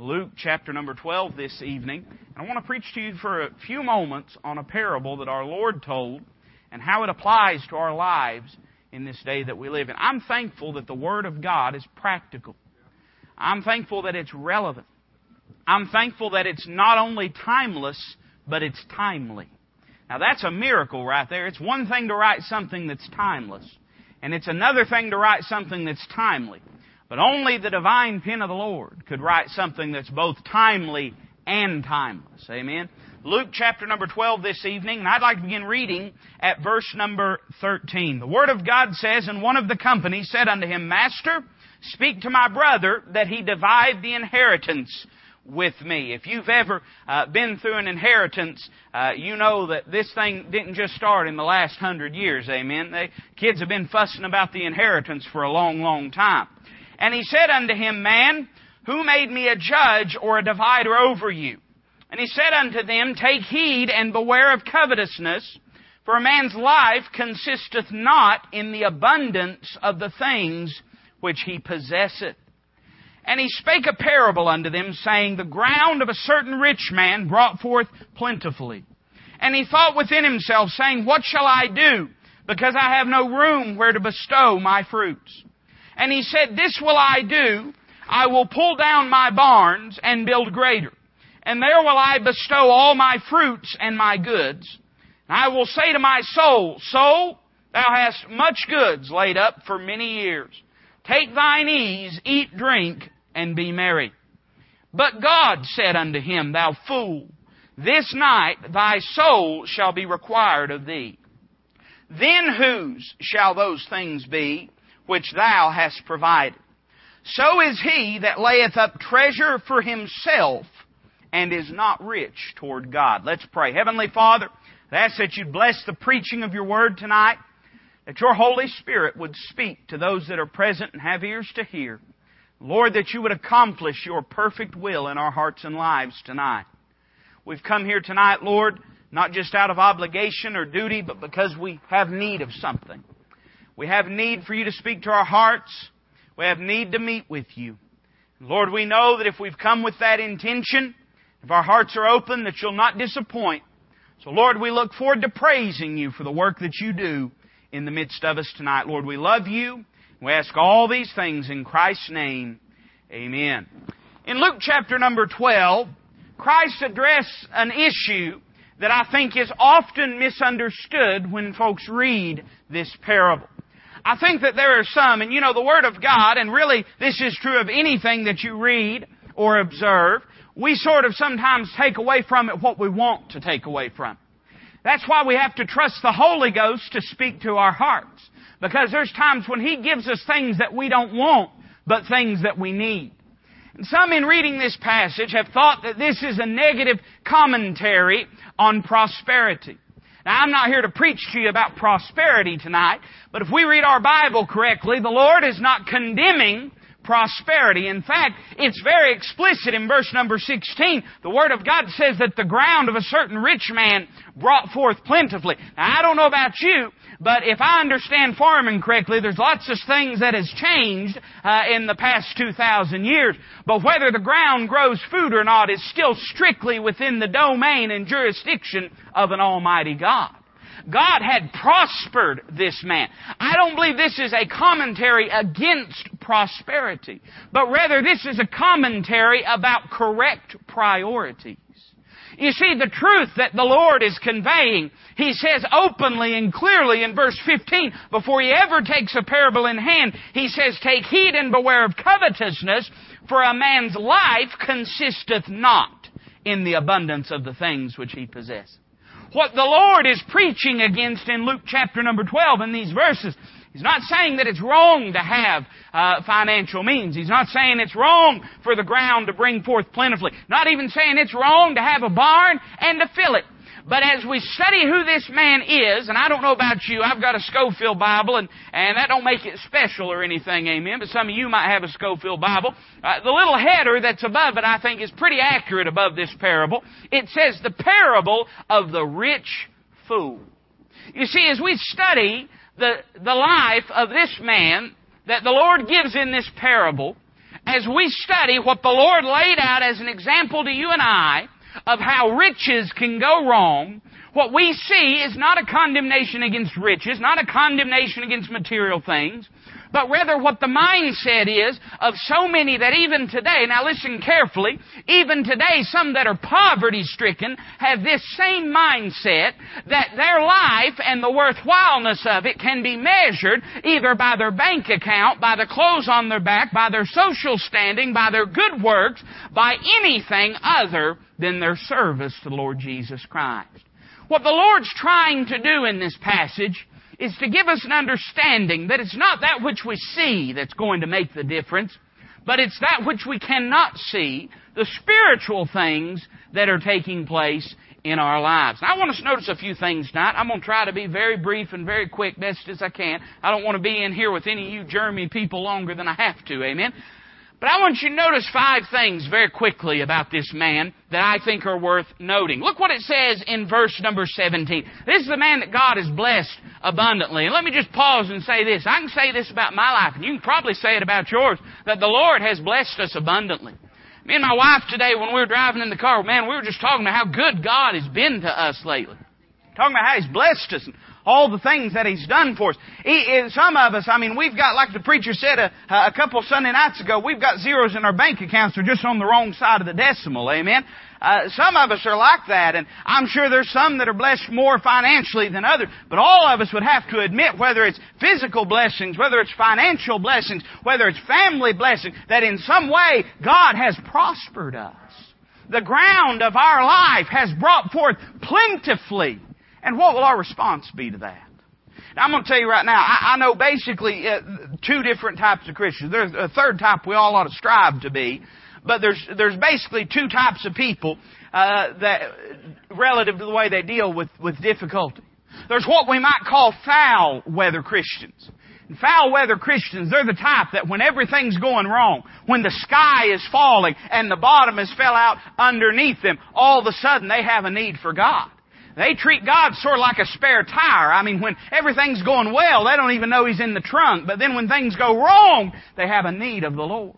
Luke chapter number 12 this evening. And I want to preach to you for a few moments on a parable that our Lord told and how it applies to our lives in this day that we live in. I'm thankful that the Word of God is practical. I'm thankful that it's relevant. I'm thankful that it's not only timeless, but it's timely. Now that's a miracle right there. It's one thing to write something that's timeless, and it's another thing to write something that's timely. But only the divine pen of the Lord could write something that's both timely and timeless. Amen. Luke chapter number 12 this evening, and I'd like to begin reading at verse number 13. The Word of God says, And one of the company said unto him, Master, speak to my brother that he divide the inheritance with me. If you've ever uh, been through an inheritance, uh, you know that this thing didn't just start in the last hundred years. Amen. They, kids have been fussing about the inheritance for a long, long time. And he said unto him, Man, who made me a judge or a divider over you? And he said unto them, Take heed and beware of covetousness, for a man's life consisteth not in the abundance of the things which he possesseth. And he spake a parable unto them, saying, The ground of a certain rich man brought forth plentifully. And he thought within himself, saying, What shall I do? Because I have no room where to bestow my fruits. And he said, This will I do. I will pull down my barns and build greater. And there will I bestow all my fruits and my goods. And I will say to my soul, Soul, thou hast much goods laid up for many years. Take thine ease, eat, drink, and be merry. But God said unto him, Thou fool, this night thy soul shall be required of thee. Then whose shall those things be which thou hast provided. So is he that layeth up treasure for himself and is not rich toward God. Let's pray. Heavenly Father, I ask that you'd bless the preaching of your word tonight, that your Holy Spirit would speak to those that are present and have ears to hear. Lord, that you would accomplish your perfect will in our hearts and lives tonight. We've come here tonight, Lord, not just out of obligation or duty, but because we have need of something. We have need for you to speak to our hearts. We have need to meet with you. Lord, we know that if we've come with that intention, if our hearts are open, that you'll not disappoint. So Lord, we look forward to praising you for the work that you do in the midst of us tonight. Lord, we love you. We ask all these things in Christ's name. Amen. In Luke chapter number 12, Christ addressed an issue that I think is often misunderstood when folks read this parable. I think that there are some, and you know, the Word of God, and really this is true of anything that you read or observe, we sort of sometimes take away from it what we want to take away from. That's why we have to trust the Holy Ghost to speak to our hearts. Because there's times when He gives us things that we don't want, but things that we need. And some in reading this passage have thought that this is a negative commentary on prosperity. Now, I'm not here to preach to you about prosperity tonight, but if we read our Bible correctly, the Lord is not condemning prosperity. In fact, it's very explicit in verse number 16. The Word of God says that the ground of a certain rich man brought forth plentifully. Now, I don't know about you, but if I understand farming correctly, there's lots of things that has changed uh, in the past 2,000 years. But whether the ground grows food or not is still strictly within the domain and jurisdiction of an Almighty God. God had prospered this man. I don't believe this is a commentary against prosperity, but rather this is a commentary about correct priorities. You see, the truth that the Lord is conveying, He says openly and clearly in verse 15, before He ever takes a parable in hand, He says, Take heed and beware of covetousness, for a man's life consisteth not in the abundance of the things which he possesses. What the Lord is preaching against in Luke chapter number 12 in these verses He's not saying that it's wrong to have uh, financial means. He's not saying it's wrong for the ground to bring forth plentifully. Not even saying it's wrong to have a barn and to fill it. But as we study who this man is, and I don't know about you, I've got a Scofield Bible, and, and that don't make it special or anything, amen, but some of you might have a Scofield Bible. Uh, the little header that's above it, I think, is pretty accurate above this parable. It says, the parable of the rich fool. You see, as we study the, the life of this man that the Lord gives in this parable, as we study what the Lord laid out as an example to you and I of how riches can go wrong, what we see is not a condemnation against riches, not a condemnation against material things, but rather what the mindset is of so many that even today, now listen carefully, even today some that are poverty stricken have this same mindset that their life and the worthwhileness of it can be measured either by their bank account, by the clothes on their back, by their social standing, by their good works, by anything other than their service to the Lord Jesus Christ. What the Lord's trying to do in this passage is to give us an understanding that it's not that which we see that's going to make the difference, but it's that which we cannot see, the spiritual things that are taking place in our lives. Now, I want us to notice a few things tonight. I'm going to try to be very brief and very quick, best as I can. I don't want to be in here with any of you Jeremy people longer than I have to. Amen. But I want you to notice five things very quickly about this man that I think are worth noting. Look what it says in verse number 17. This is the man that God has blessed abundantly. And let me just pause and say this. I can say this about my life, and you can probably say it about yours, that the Lord has blessed us abundantly. Me and my wife today, when we were driving in the car, man, we were just talking about how good God has been to us lately. Talking about how He's blessed us and all the things that He's done for us. He, some of us, I mean, we've got, like the preacher said a, a couple Sunday nights ago, we've got zeros in our bank accounts. They're just on the wrong side of the decimal. Amen. Uh, some of us are like that, and I'm sure there's some that are blessed more financially than others. But all of us would have to admit, whether it's physical blessings, whether it's financial blessings, whether it's family blessings, that in some way God has prospered us. The ground of our life has brought forth plentifully and what will our response be to that? Now, I'm going to tell you right now, I, I know basically uh, two different types of Christians. There's a third type we all ought to strive to be, but there's, there's basically two types of people uh, that, relative to the way they deal with, with difficulty. There's what we might call foul weather Christians. Foul weather Christians, they're the type that when everything's going wrong, when the sky is falling and the bottom has fell out underneath them, all of a sudden they have a need for God. They treat God sort of like a spare tire. I mean, when everything's going well, they don't even know He's in the trunk. But then when things go wrong, they have a need of the Lord.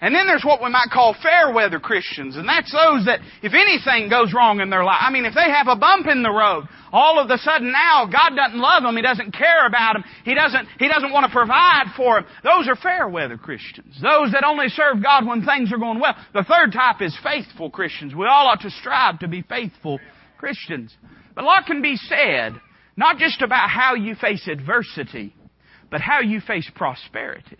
And then there's what we might call fair weather Christians, and that's those that if anything goes wrong in their life, I mean, if they have a bump in the road, all of a sudden now God doesn't love them, He doesn't care about them, He doesn't, He doesn't want to provide for them. Those are fair weather Christians. Those that only serve God when things are going well. The third type is faithful Christians. We all ought to strive to be faithful Christians. But a lot can be said, not just about how you face adversity, but how you face prosperity.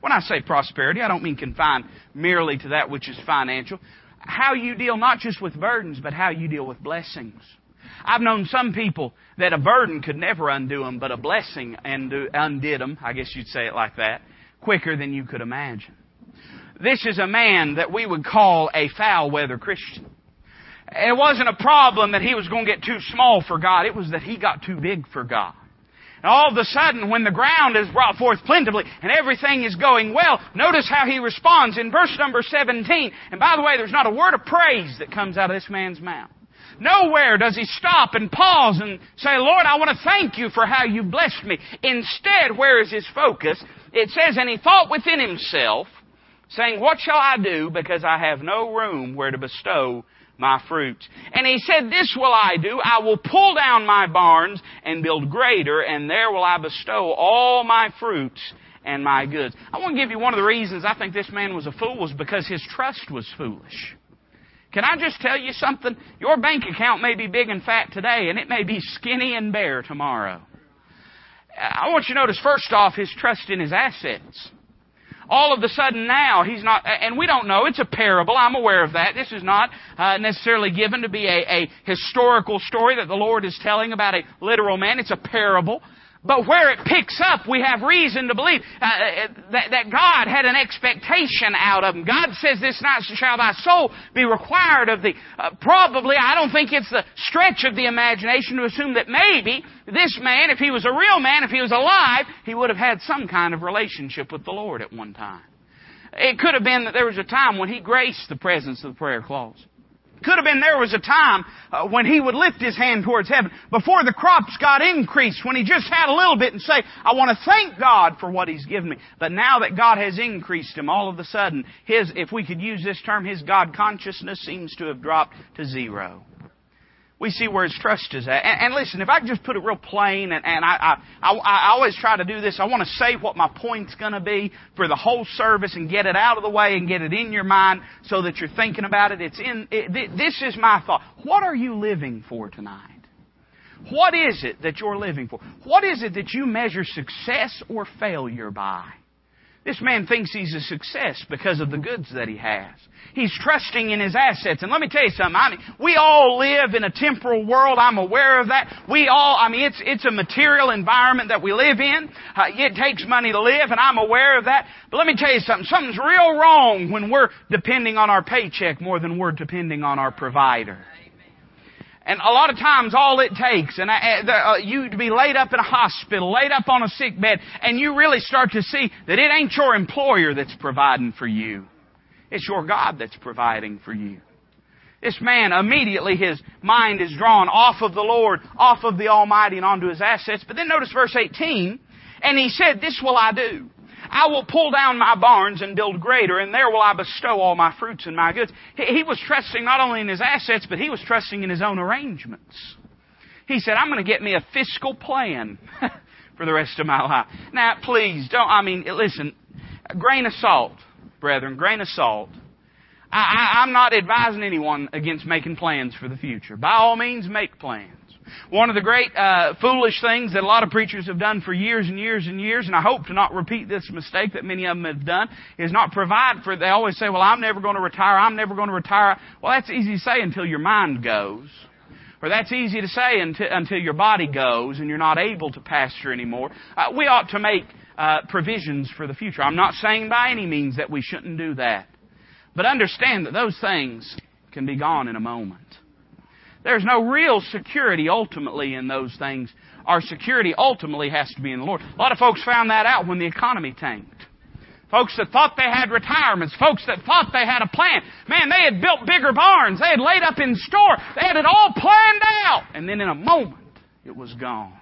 When I say prosperity, I don't mean confined merely to that which is financial. How you deal not just with burdens, but how you deal with blessings. I've known some people that a burden could never undo them, but a blessing undid them, I guess you'd say it like that, quicker than you could imagine. This is a man that we would call a foul weather Christian. It wasn't a problem that he was going to get too small for God. It was that he got too big for God. And all of a sudden, when the ground is brought forth plentifully and everything is going well, notice how he responds in verse number 17. And by the way, there's not a word of praise that comes out of this man's mouth. Nowhere does he stop and pause and say, Lord, I want to thank you for how you blessed me. Instead, where is his focus? It says, and he thought within himself, saying, What shall I do because I have no room where to bestow my fruits. And he said, This will I do. I will pull down my barns and build greater, and there will I bestow all my fruits and my goods. I want to give you one of the reasons I think this man was a fool was because his trust was foolish. Can I just tell you something? Your bank account may be big and fat today, and it may be skinny and bare tomorrow. I want you to notice, first off, his trust in his assets all of a sudden now he's not, and we don't know, it's a parable, I'm aware of that. This is not uh, necessarily given to be a, a historical story that the Lord is telling about a literal man. It's a parable. But where it picks up, we have reason to believe uh, uh, that, that, God had an expectation out of him. God says, "This night shall thy soul be required of thee." Uh, probably, I don't think it's the stretch of the imagination to assume that maybe this man, if he was a real man, if he was alive, he would have had some kind of relationship with the Lord at one time. It could have been that there was a time when he graced the presence of the prayer clause. Could have been there was a time uh, when he would lift his hand towards heaven before the crops got increased, when he just had a little bit and say, I want to thank God for what he's given me. But now that God has increased him, all of a sudden, his, if we could use this term, his God consciousness seems to have dropped to zero we see where his trust is at. And, and listen, if I just put it real plain, and, and I, I, I, always try to do this, I want to say what my point's going to be for the whole service and get it out of the way and get it in your mind so that you're thinking about it. It's in. It, this is my thought. What are you living for tonight? What is it that you're living for? What is it that you measure success or failure by? This man thinks he's a success because of the goods that he has. He's trusting in his assets. And let me tell you something. I mean, we all live in a temporal world. I'm aware of that. We all, I mean, it's, it's a material environment that we live in. Uh, it takes money to live, and I'm aware of that. But let me tell you something. Something's real wrong when we're depending on our paycheck more than we're depending on our provider. And a lot of times all it takes, and I, the, uh, you to be laid up in a hospital, laid up on a sick bed, and you really start to see that it ain't your employer that's providing for you. It's your God that's providing for you. This man, immediately his mind is drawn off of the Lord, off of the Almighty and onto his assets. But then notice verse 18, and he said, this will I do. I will pull down my barns and build greater, and there will I bestow all my fruits and my goods. He, was trusting not only in his assets, but he was trusting in his own arrangements. He said, I'm going to get me a fiscal plan for the rest of my life. Now, please, don't, I mean, listen, grain of salt, brethren, grain of salt. I, I, I'm not advising anyone against making plans for the future. By all means, make plans. One of the great uh, foolish things that a lot of preachers have done for years and years and years, and I hope to not repeat this mistake that many of them have done, is not provide for. They always say, "Well, I'm never going to retire. I'm never going to retire." Well, that's easy to say until your mind goes. Or that's easy to say until, until your body goes and you're not able to pastor anymore. Uh, we ought to make uh, provisions for the future. I'm not saying by any means that we shouldn't do that. But understand that those things can be gone in a moment. There's no real security ultimately in those things. Our security ultimately has to be in the Lord. A lot of folks found that out when the economy tanked. Folks that thought they had retirements, folks that thought they had a plan. Man, they had built bigger barns. They had laid up in store. They had it all planned out. And then in a moment, it was gone.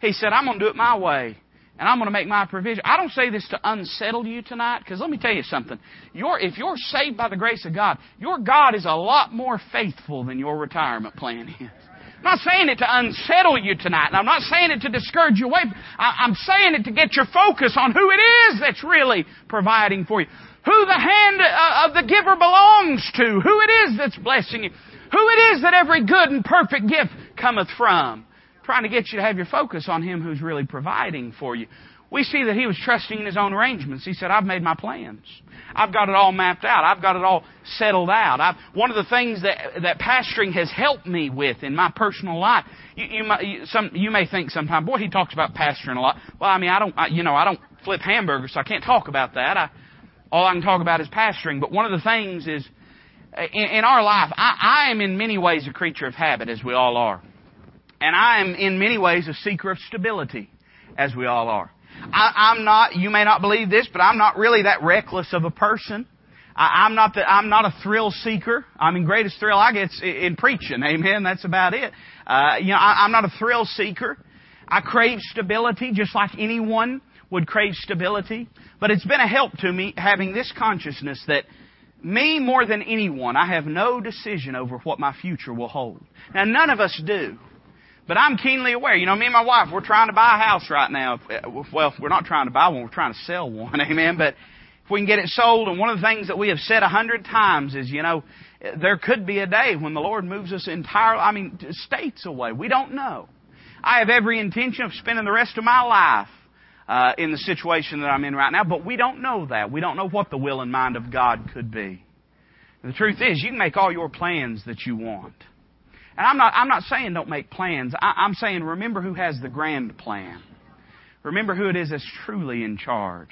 He said, I'm going to do it my way and I'm going to make my provision. I don't say this to unsettle you tonight, because let me tell you something. You're, if you're saved by the grace of God, your God is a lot more faithful than your retirement plan is. I'm not saying it to unsettle you tonight, and I'm not saying it to discourage you away. I'm saying it to get your focus on who it is that's really providing for you. Who the hand uh, of the giver belongs to. Who it is that's blessing you. Who it is that every good and perfect gift cometh from trying to get you to have your focus on Him who's really providing for you. We see that he was trusting in his own arrangements. He said, I've made my plans. I've got it all mapped out. I've got it all settled out. I've, one of the things that, that pastoring has helped me with in my personal life, you, you, you, some, you may think sometimes, boy, he talks about pastoring a lot. Well, I mean, I don't, I, you know, I don't flip hamburgers, so I can't talk about that. I, all I can talk about is pastoring. But one of the things is, in, in our life, I, I am in many ways a creature of habit, as we all are. And I am in many ways a seeker of stability, as we all are. I, am not, you may not believe this, but I'm not really that reckless of a person. I, am not the, I'm not a thrill seeker. I mean, greatest thrill I get in, in preaching. Amen. That's about it. Uh, you know, I, I'm not a thrill seeker. I crave stability just like anyone would crave stability. But it's been a help to me having this consciousness that me more than anyone, I have no decision over what my future will hold. Now none of us do. But I'm keenly aware. You know, me and my wife, we're trying to buy a house right now. Well, we're not trying to buy one, we're trying to sell one. Amen. But if we can get it sold, and one of the things that we have said a hundred times is, you know, there could be a day when the Lord moves us entirely, I mean, states away. We don't know. I have every intention of spending the rest of my life uh, in the situation that I'm in right now, but we don't know that. We don't know what the will and mind of God could be. And the truth is, you can make all your plans that you want. And I'm not, I'm not saying don't make plans. I, I'm saying remember who has the grand plan. Remember who it is that's truly in charge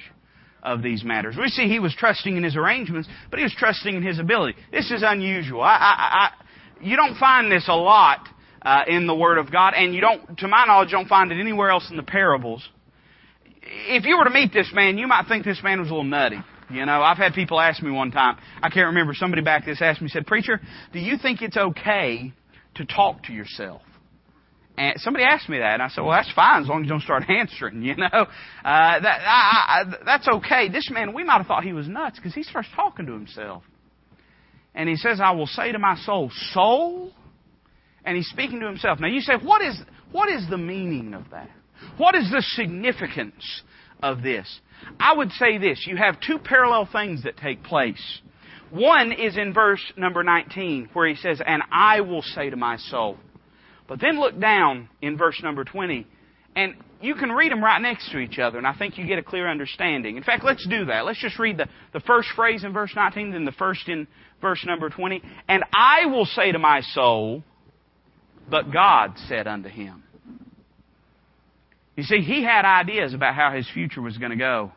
of these matters. We see he was trusting in his arrangements, but he was trusting in his ability. This is unusual. I, I, I, you don't find this a lot uh, in the Word of God, and you don't, to my knowledge, don't find it anywhere else in the parables. If you were to meet this man, you might think this man was a little nutty. You know, I've had people ask me one time, I can't remember, somebody back this asked me, said, Preacher, do you think it's okay to talk to yourself? And somebody asked me that, and I said, "Well, that's fine as long as you don't start answering." You know, uh, that I, I, that's okay. This man, we might have thought he was nuts because he starts talking to himself, and he says, "I will say to my soul, soul," and he's speaking to himself. Now you say, "What is what is the meaning of that? What is the significance of this?" I would say this: you have two parallel things that take place. One is in verse number 19, where he says, "And I will say to my soul." But then look down in verse number 20, and you can read them right next to each other, and I think you get a clear understanding. In fact, let's do that. Let's just read the, the first phrase in verse 19, then the first in verse number 20. And I will say to my soul, but God said unto him. You see, he had ideas about how his future was going to go.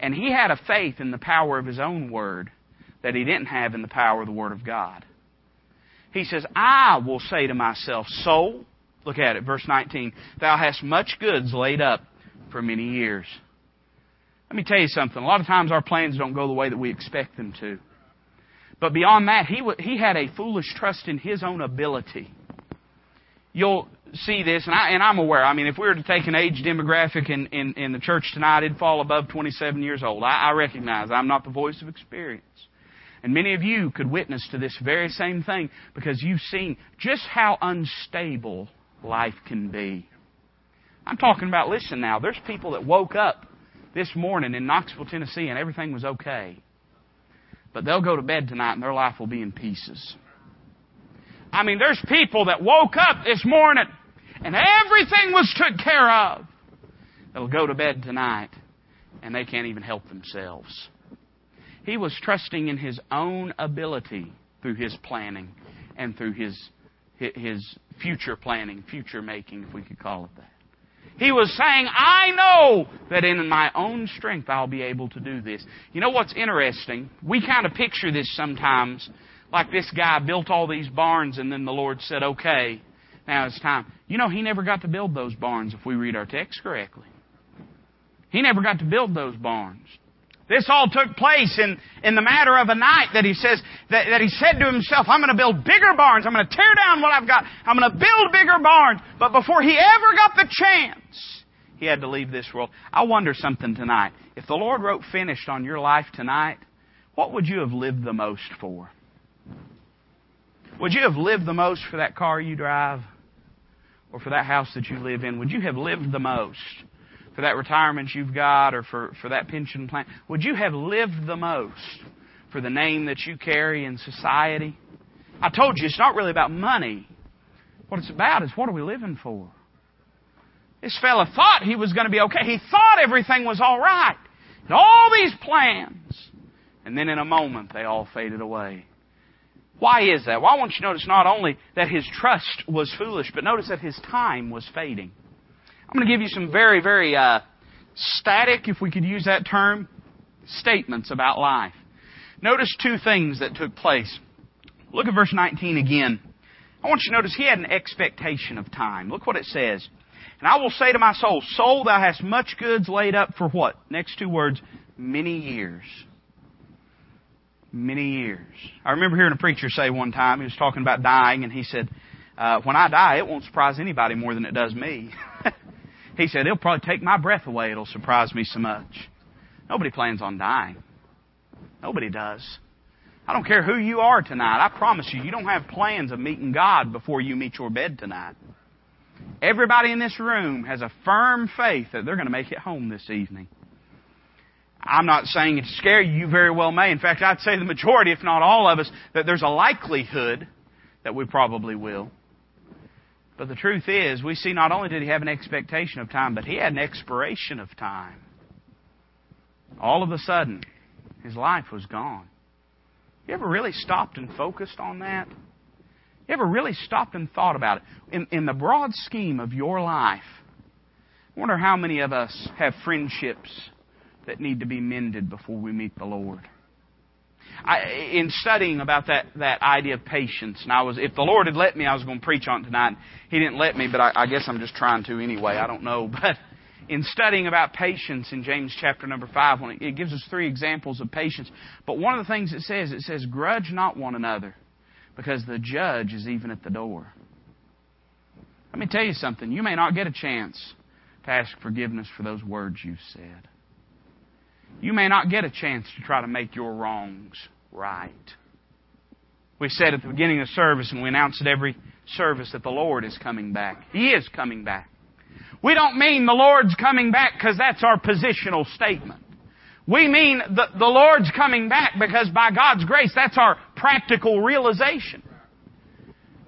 And he had a faith in the power of his own word that he didn't have in the power of the word of God. He says, I will say to myself, soul, look at it, verse 19, thou hast much goods laid up for many years. Let me tell you something. A lot of times our plans don't go the way that we expect them to. But beyond that, he, he had a foolish trust in his own ability. You'll see this, and, I, and I'm aware. I mean, if we were to take an age demographic in, in, in the church tonight, it'd fall above 27 years old. I, I recognize I'm not the voice of experience. And many of you could witness to this very same thing because you've seen just how unstable life can be. I'm talking about, listen now, there's people that woke up this morning in Knoxville, Tennessee, and everything was okay. But they'll go to bed tonight and their life will be in pieces. I mean, there's people that woke up this morning and everything was took care of. They'll go to bed tonight and they can't even help themselves. He was trusting in his own ability through his planning and through his, his future planning, future making, if we could call it that. He was saying, I know that in my own strength I'll be able to do this. You know what's interesting? We kind of picture this sometimes like this guy built all these barns and then the Lord said, okay, now it's time. You know, he never got to build those barns if we read our text correctly. He never got to build those barns. This all took place in, in the matter of a night that he says, that, that he said to himself, I'm going to build bigger barns. I'm going to tear down what I've got. I'm going to build bigger barns. But before he ever got the chance, he had to leave this world. I wonder something tonight. If the Lord wrote finished on your life tonight, what would you have lived the most for? Would you have lived the most for that car you drive? Or for that house that you live in? Would you have lived the most for that retirement you've got or for, for that pension plan? Would you have lived the most for the name that you carry in society? I told you it's not really about money. What it's about is what are we living for? This fella thought he was going to be okay. He thought everything was all right. And all these plans. And then in a moment, they all faded away. Why is that? Well, I want you to notice not only that his trust was foolish, but notice that his time was fading. I'm going to give you some very, very uh, static, if we could use that term, statements about life. Notice two things that took place. Look at verse 19 again. I want you to notice he had an expectation of time. Look what it says. And I will say to my soul, Soul, thou hast much goods laid up for what? Next two words, many years. Many years. I remember hearing a preacher say one time, he was talking about dying, and he said, uh, When I die, it won't surprise anybody more than it does me. He said, It'll probably take my breath away. It'll surprise me so much. Nobody plans on dying. Nobody does. I don't care who you are tonight. I promise you, you don't have plans of meeting God before you meet your bed tonight. Everybody in this room has a firm faith that they're going to make it home this evening. I'm not saying it's scary. you. Very well may. In fact, I'd say the majority, if not all of us, that there's a likelihood that we probably will. But the truth is, we see not only did he have an expectation of time, but he had an expiration of time. All of a sudden, his life was gone. You ever really stopped and focused on that? You ever really stopped and thought about it? In, in the broad scheme of your life, I wonder how many of us have friendships that need to be mended before we meet the Lord. I, in studying about that, that idea of patience, and I was, if the Lord had let me, I was going to preach on it tonight. He didn't let me, but I, I guess I'm just trying to anyway. I don't know. But in studying about patience in James chapter number 5 when it gives us three examples of patience. But one of the things it says, it says, grudge not one another because the judge is even at the door. Let me tell you something. You may not get a chance to ask forgiveness for those words you've said. You may not get a chance to try to make your wrongs right. We said at the beginning of the service, and we announced at every service, that the Lord is coming back. He is coming back. We don't mean the Lord's coming back because that's our positional statement. We mean the, the Lord's coming back because by God's grace, that's our practical realization.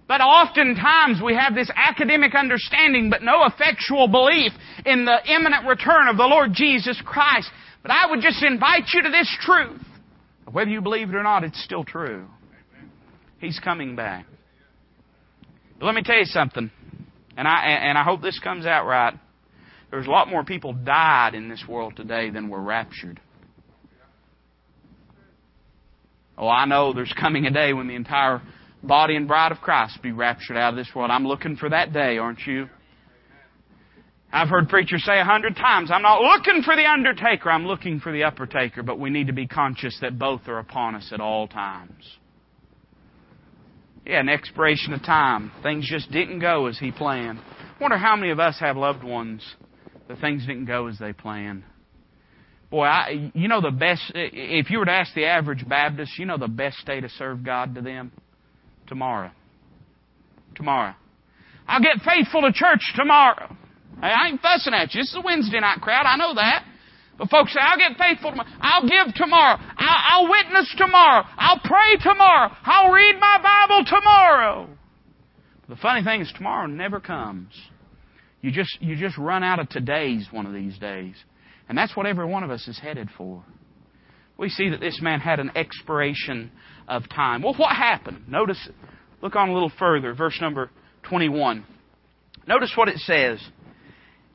But oftentimes we have this academic understanding but no effectual belief in the imminent return of the Lord Jesus Christ. But I would just invite you to this truth. Whether you believe it or not, it's still true. He's coming back. But let me tell you something, and I, and I hope this comes out right. There's a lot more people died in this world today than were raptured. Oh, I know there's coming a day when the entire body and bride of Christ be raptured out of this world. I'm looking for that day, aren't you? I've heard preachers say a hundred times, I'm not looking for the undertaker, I'm looking for the uppertaker, but we need to be conscious that both are upon us at all times. Yeah, an expiration of time. Things just didn't go as he planned. I wonder how many of us have loved ones that things didn't go as they planned. Boy, I, you know the best, if you were to ask the average Baptist, you know the best day to serve God to them? Tomorrow. Tomorrow. I'll get faithful to church tomorrow. I ain't fussing at you. This is a Wednesday night crowd. I know that. But folks say, I'll get faithful tomorrow. I'll give tomorrow. I'll, I'll witness tomorrow. I'll pray tomorrow. I'll read my Bible tomorrow. The funny thing is tomorrow never comes. You just, you just run out of today's one of these days. And that's what every one of us is headed for. We see that this man had an expiration of time. Well, what happened? Notice, look on a little further, verse number 21. Notice what it says.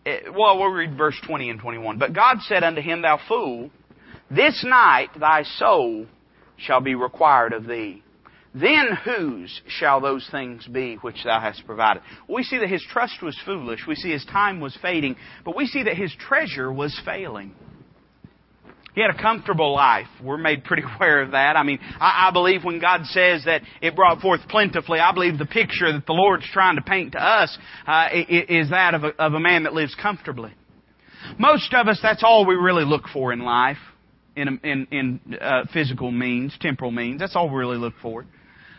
Eh, well, we'll read verse 20 and 21. But God said unto him, Thou fool, this night thy soul shall be required of thee. Then whose shall those things be which thou hast provided? We see that his trust was foolish. We see his time was fading. But we see that his treasure was failing. He had a comfortable life. We're made pretty aware of that. I mean, I, I, believe when God says that it brought forth plentifully, I believe the picture that the Lord's trying to paint to us uh, is that of a, of a man that lives comfortably. Most of us, that's all we really look for in life, in, in, in uh, physical means, temporal means. That's all we really look for.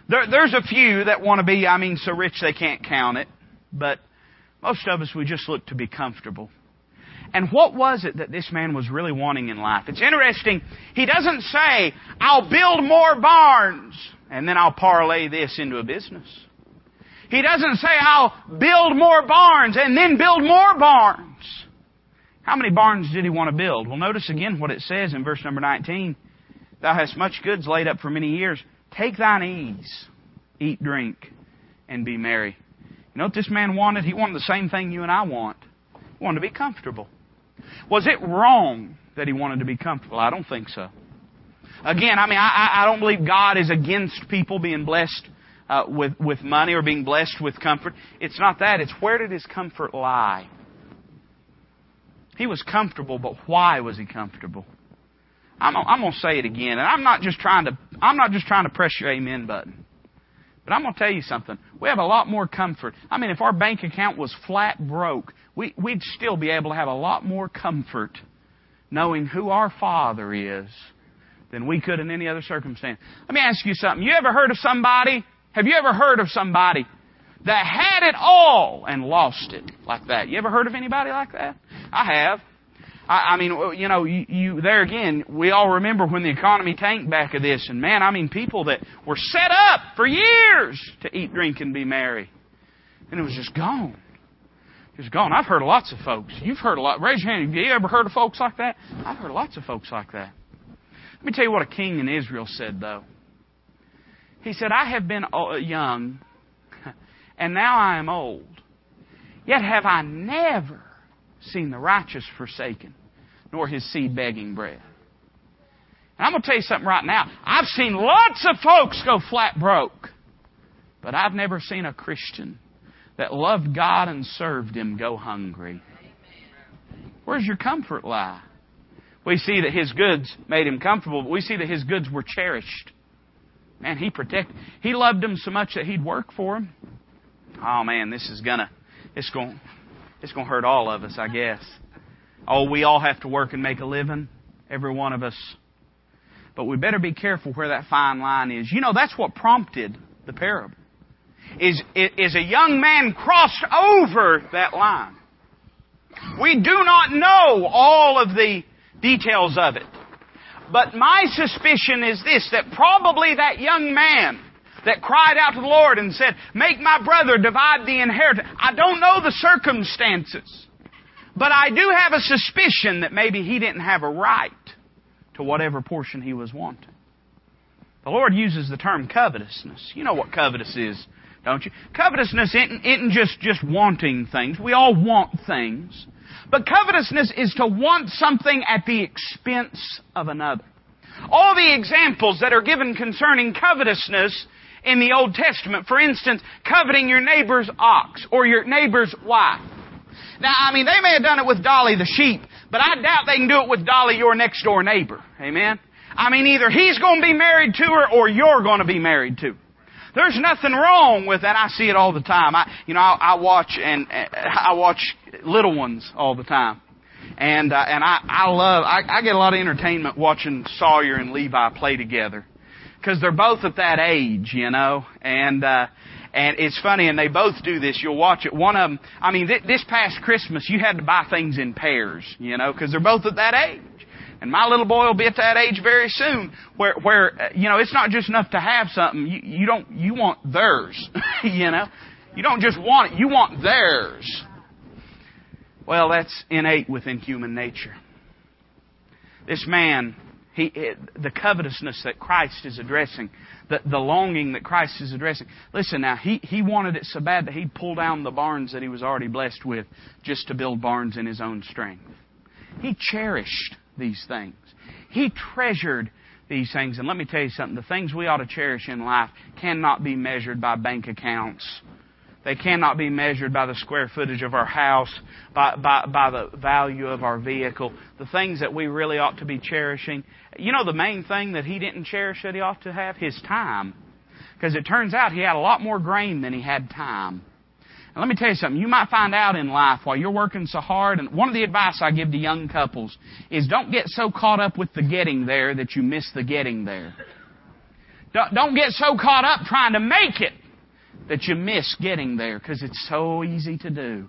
There, there's a few that want to be, I mean, so rich they can't count it, but most of us, we just look to be comfortable. And what was it that this man was really wanting in life? It's interesting. He doesn't say, I'll build more barns and then I'll parlay this into a business. He doesn't say, I'll build more barns and then build more barns. How many barns did he want to build? Well, notice again what it says in verse number 19. Thou hast much goods laid up for many years. Take thine ease, eat, drink, and be merry. You know what this man wanted? He wanted the same thing you and I want. He wanted to be comfortable. Was it wrong that he wanted to be comfortable? I don't think so. Again, I mean, I, I don't believe God is against people being blessed uh, with, with money or being blessed with comfort. It's not that. It's where did his comfort lie? He was comfortable, but why was he comfortable? I'm, I'm going to say it again, and I'm not just trying to I'm not just trying to press your amen button. But I'm going to tell you something. We have a lot more comfort. I mean, if our bank account was flat broke, we, we'd still be able to have a lot more comfort knowing who our Father is than we could in any other circumstance. Let me ask you something. You ever heard of somebody? Have you ever heard of somebody that had it all and lost it like that? You ever heard of anybody like that? I have. I, I mean, you know, you, you there again. We all remember when the economy tanked back of this, and man, I mean, people that were set up for years to eat, drink, and be merry, and it was just gone. Just gone. I've heard lots of folks. You've heard a lot. Raise your hand. Have you ever heard of folks like that? I've heard lots of folks like that. Let me tell you what a king in Israel said, though. He said, I have been uh, young, and now I am old. Yet have I never seen the righteous forsaken, nor his seed begging bread. And I'm going to tell you something right now. I've seen lots of folks go flat broke, but I've never seen a Christian that loved God and served Him go hungry. Where's your comfort lie? We see that his goods made him comfortable, but we see that his goods were cherished. Man, he protected. He loved them so much that he'd work for them. Oh man, this is gonna, it's gonna, it's gonna hurt all of us, I guess. Oh, we all have to work and make a living, every one of us. But we better be careful where that fine line is. You know, that's what prompted the parable. Is, is a young man crossed over that line. We do not know all of the details of it. But my suspicion is this, that probably that young man that cried out to the Lord and said, make my brother divide the inheritance. I don't know the circumstances. But I do have a suspicion that maybe he didn't have a right to whatever portion he was wanting. The Lord uses the term covetousness. You know what covetous is, don't you? Covetousness isn't, isn't just, just wanting things. We all want things. But covetousness is to want something at the expense of another. All the examples that are given concerning covetousness in the Old Testament, for instance, coveting your neighbor's ox or your neighbor's wife. Now, I mean, they may have done it with Dolly the sheep, but I doubt they can do it with Dolly, your next door neighbor. Amen? I mean, either he's going to be married to her or you're going to be married to her. There's nothing wrong with that. I see it all the time. I, you know, I, I watch and I watch little ones all the time, and uh, and I I love I, I get a lot of entertainment watching Sawyer and Levi play together because they're both at that age, you know, and. uh and it's funny, and they both do this. You'll watch it. One of them, I mean, th- this past Christmas, you had to buy things in pairs, you know, because they're both at that age. And my little boy will be at that age very soon where, where, uh, you know, it's not just enough to have something. You, you don't, you want theirs. you know? You don't just want it, you want theirs. Well, that's innate within human nature. This man, he, the covetousness that Christ is addressing, the, the longing that Christ is addressing. Listen now, he, he wanted it so bad that he'd pull down the barns that he was already blessed with just to build barns in his own strength. He cherished these things. He treasured these things. And let me tell you something the things we ought to cherish in life cannot be measured by bank accounts. They cannot be measured by the square footage of our house, by, by, by the value of our vehicle. The things that we really ought to be cherishing. You know the main thing that he didn't cherish that he ought to have? His time. Because it turns out he had a lot more grain than he had time. And let me tell you something. You might find out in life while you're working so hard, and one of the advice I give to young couples is don't get so caught up with the getting there that you miss the getting there. Don't get so caught up trying to make it that you miss getting there because it's so easy to do.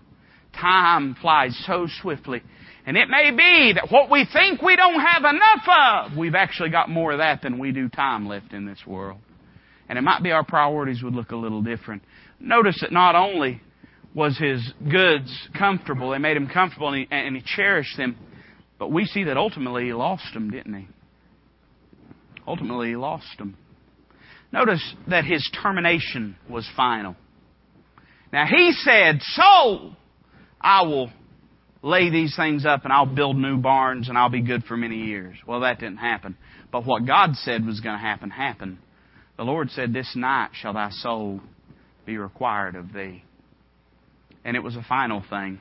Time flies so swiftly. And it may be that what we think we don't have enough of, we've actually got more of that than we do time left in this world. And it might be our priorities would look a little different. Notice that not only was his goods comfortable. They made him comfortable and he, and he cherished them. But we see that ultimately he lost them, didn't he? Ultimately he lost them. Notice that his termination was final. Now he said, So I will lay these things up and I'll build new barns and I'll be good for many years. Well, that didn't happen. But what God said was going to happen happened. The Lord said, This night shall thy soul be required of thee and it was a final thing.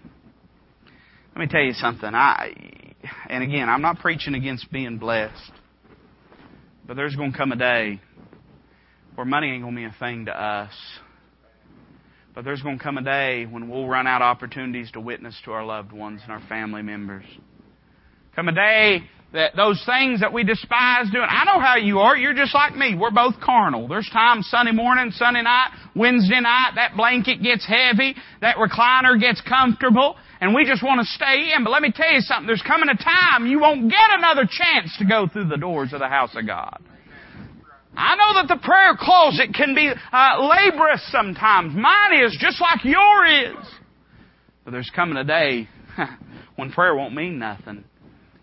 Let me tell you something. I, and again, I'm not preaching against being blessed, but there's going to come a day where money ain't going to be a thing to us. But there's going to come a day when we'll run out of opportunities to witness to our loved ones and our family members. Come a day that those things that we despise doing. I know how you are. You're just like me. We're both carnal. There's times Sunday morning, Sunday night, Wednesday night, that blanket gets heavy, that recliner gets comfortable, and we just want to stay in. But let me tell you something. There's coming a time you won't get another chance to go through the doors of the house of God. I know that the prayer closet can be uh, laborious sometimes. Mine is just like yours is. But there's coming a day when prayer won't mean nothing.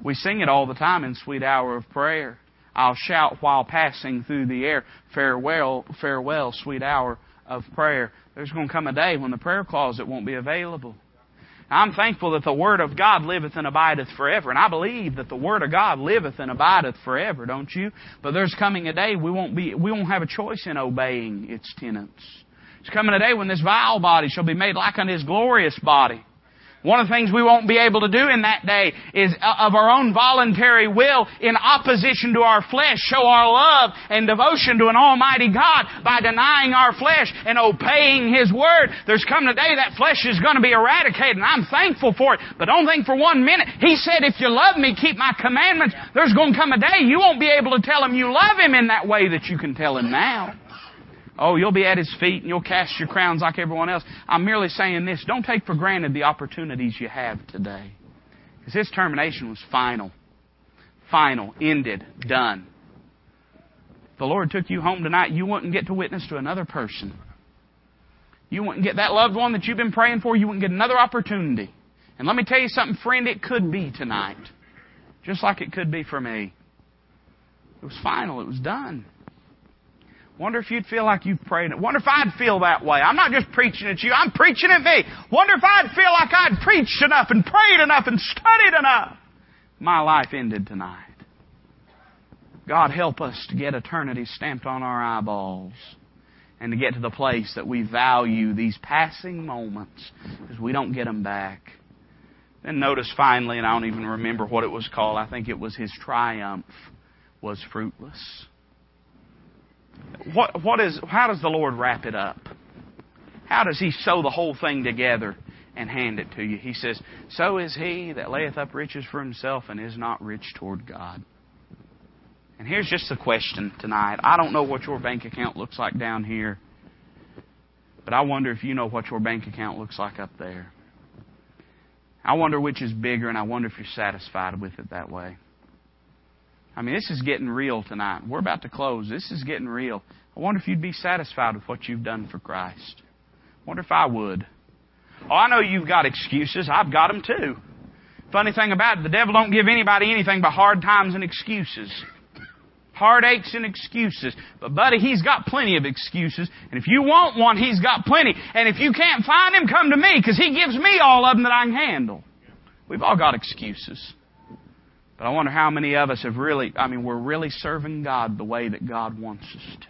We sing it all the time in Sweet Hour of Prayer. I'll shout while passing through the air, farewell, farewell, sweet hour of prayer. There's going to come a day when the prayer closet won't be available. I'm thankful that the Word of God liveth and abideth forever. And I believe that the Word of God liveth and abideth forever, don't you? But there's coming a day we won't be, we won't have a choice in obeying its tenets. It's coming a day when this vile body shall be made like unto His glorious body. One of the things we won't be able to do in that day is uh, of our own voluntary will in opposition to our flesh show our love and devotion to an almighty God by denying our flesh and obeying His word. There's come a day that flesh is going to be eradicated and I'm thankful for it. But don't think for one minute. He said, if you love me, keep my commandments. There's going to come a day you won't be able to tell Him you love Him in that way that you can tell Him now. Oh, you'll be at His feet and you'll cast your crowns like everyone else. I'm merely saying this. Don't take for granted the opportunities you have today. Because His termination was final. Final. Ended. Done. If the Lord took you home tonight, you wouldn't get to witness to another person. You wouldn't get that loved one that you've been praying for. You wouldn't get another opportunity. And let me tell you something, friend, it could be tonight. Just like it could be for me. It was final. It was done. Wonder if you'd feel like you've prayed. Wonder if I'd feel that way. I'm not just preaching at you, I'm preaching at me. Wonder if I'd feel like I'd preached enough and prayed enough and studied enough. My life ended tonight. God help us to get eternity stamped on our eyeballs and to get to the place that we value these passing moments because we don't get them back. Then notice finally, and I don't even remember what it was called, I think it was his triumph was fruitless. What, what is, how does the Lord wrap it up? How does He sew the whole thing together and hand it to you? He says, So is he that layeth up riches for himself and is not rich toward God. And here's just the question tonight. I don't know what your bank account looks like down here, but I wonder if you know what your bank account looks like up there. I wonder which is bigger, and I wonder if you're satisfied with it that way. I mean, this is getting real tonight. We're about to close. This is getting real. I wonder if you'd be satisfied with what you've done for Christ. I wonder if I would. Oh, I know you've got excuses. I've got them too. Funny thing about it, the devil don't give anybody anything but hard times and excuses. Heartaches and excuses. But buddy, he's got plenty of excuses. And if you want one, he's got plenty. And if you can't find him, come to me, because he gives me all of them that I can handle. We've all got excuses. But I wonder how many of us have really, I mean, we're really serving God the way that God wants us to.